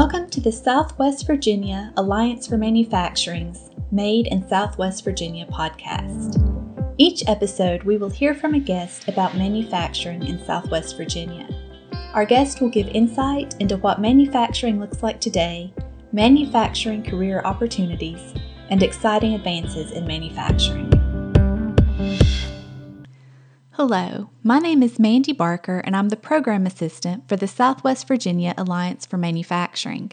Welcome to the Southwest Virginia Alliance for Manufacturing's Made in Southwest Virginia podcast. Each episode, we will hear from a guest about manufacturing in Southwest Virginia. Our guest will give insight into what manufacturing looks like today, manufacturing career opportunities, and exciting advances in manufacturing. Hello, my name is Mandy Barker, and I'm the Program Assistant for the Southwest Virginia Alliance for Manufacturing.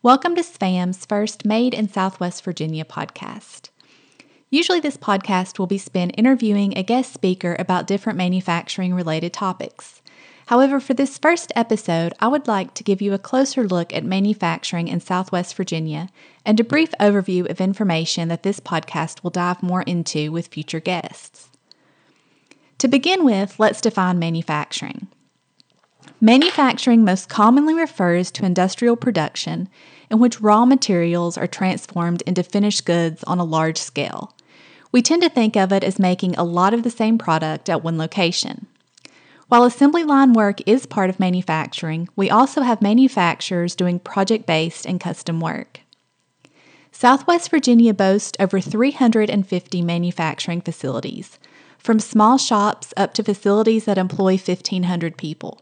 Welcome to SVAM's first Made in Southwest Virginia podcast. Usually, this podcast will be spent interviewing a guest speaker about different manufacturing related topics. However, for this first episode, I would like to give you a closer look at manufacturing in Southwest Virginia and a brief overview of information that this podcast will dive more into with future guests. To begin with, let's define manufacturing. Manufacturing most commonly refers to industrial production in which raw materials are transformed into finished goods on a large scale. We tend to think of it as making a lot of the same product at one location. While assembly line work is part of manufacturing, we also have manufacturers doing project based and custom work. Southwest Virginia boasts over 350 manufacturing facilities, from small shops up to facilities that employ 1,500 people.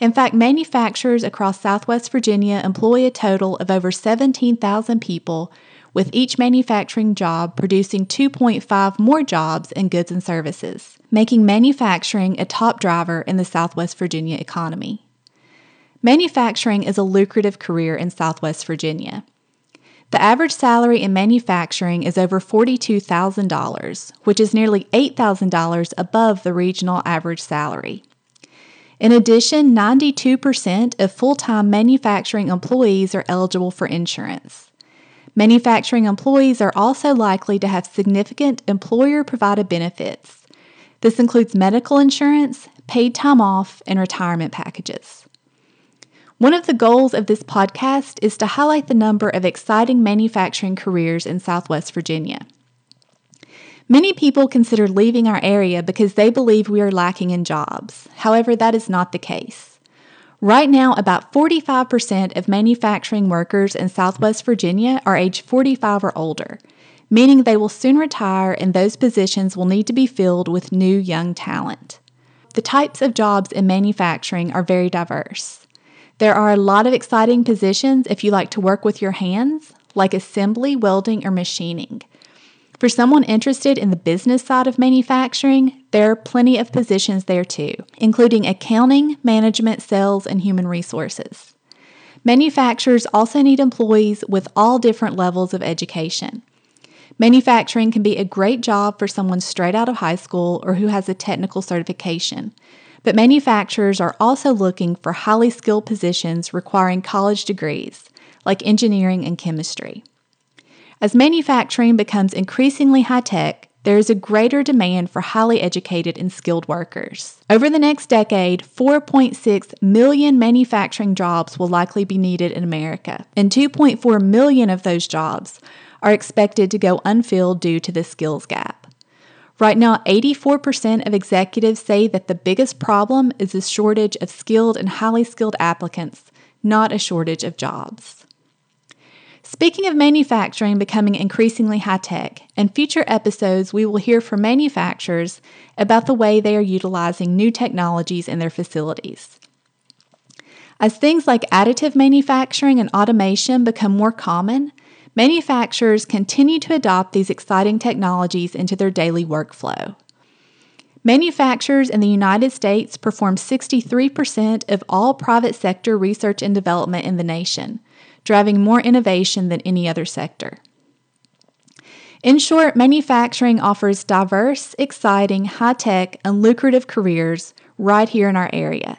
In fact, manufacturers across Southwest Virginia employ a total of over 17,000 people, with each manufacturing job producing 2.5 more jobs in goods and services, making manufacturing a top driver in the Southwest Virginia economy. Manufacturing is a lucrative career in Southwest Virginia. The average salary in manufacturing is over $42,000, which is nearly $8,000 above the regional average salary. In addition, 92% of full time manufacturing employees are eligible for insurance. Manufacturing employees are also likely to have significant employer provided benefits. This includes medical insurance, paid time off, and retirement packages. One of the goals of this podcast is to highlight the number of exciting manufacturing careers in Southwest Virginia. Many people consider leaving our area because they believe we are lacking in jobs. However, that is not the case. Right now, about 45% of manufacturing workers in Southwest Virginia are age 45 or older, meaning they will soon retire and those positions will need to be filled with new young talent. The types of jobs in manufacturing are very diverse. There are a lot of exciting positions if you like to work with your hands, like assembly, welding, or machining. For someone interested in the business side of manufacturing, there are plenty of positions there too, including accounting, management, sales, and human resources. Manufacturers also need employees with all different levels of education. Manufacturing can be a great job for someone straight out of high school or who has a technical certification. But manufacturers are also looking for highly skilled positions requiring college degrees, like engineering and chemistry. As manufacturing becomes increasingly high tech, there is a greater demand for highly educated and skilled workers. Over the next decade, 4.6 million manufacturing jobs will likely be needed in America, and 2.4 million of those jobs are expected to go unfilled due to the skills gap. Right now, 84% of executives say that the biggest problem is a shortage of skilled and highly skilled applicants, not a shortage of jobs. Speaking of manufacturing becoming increasingly high tech, in future episodes, we will hear from manufacturers about the way they are utilizing new technologies in their facilities. As things like additive manufacturing and automation become more common, manufacturers continue to adopt these exciting technologies into their daily workflow. Manufacturers in the United States perform 63% of all private sector research and development in the nation, driving more innovation than any other sector. In short, manufacturing offers diverse, exciting, high tech, and lucrative careers right here in our area.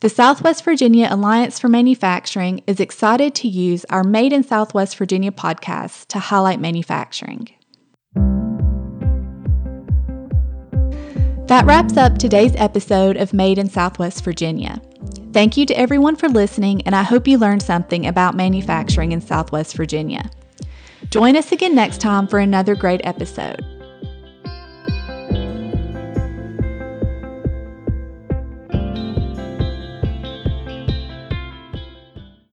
The Southwest Virginia Alliance for Manufacturing is excited to use our Made in Southwest Virginia podcast to highlight manufacturing. That wraps up today's episode of Made in Southwest Virginia. Thank you to everyone for listening, and I hope you learned something about manufacturing in Southwest Virginia. Join us again next time for another great episode.